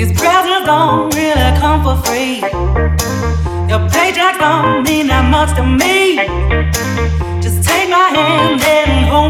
These presents don't really come for free. Your paycheck don't mean that much to me. Just take my hand and hold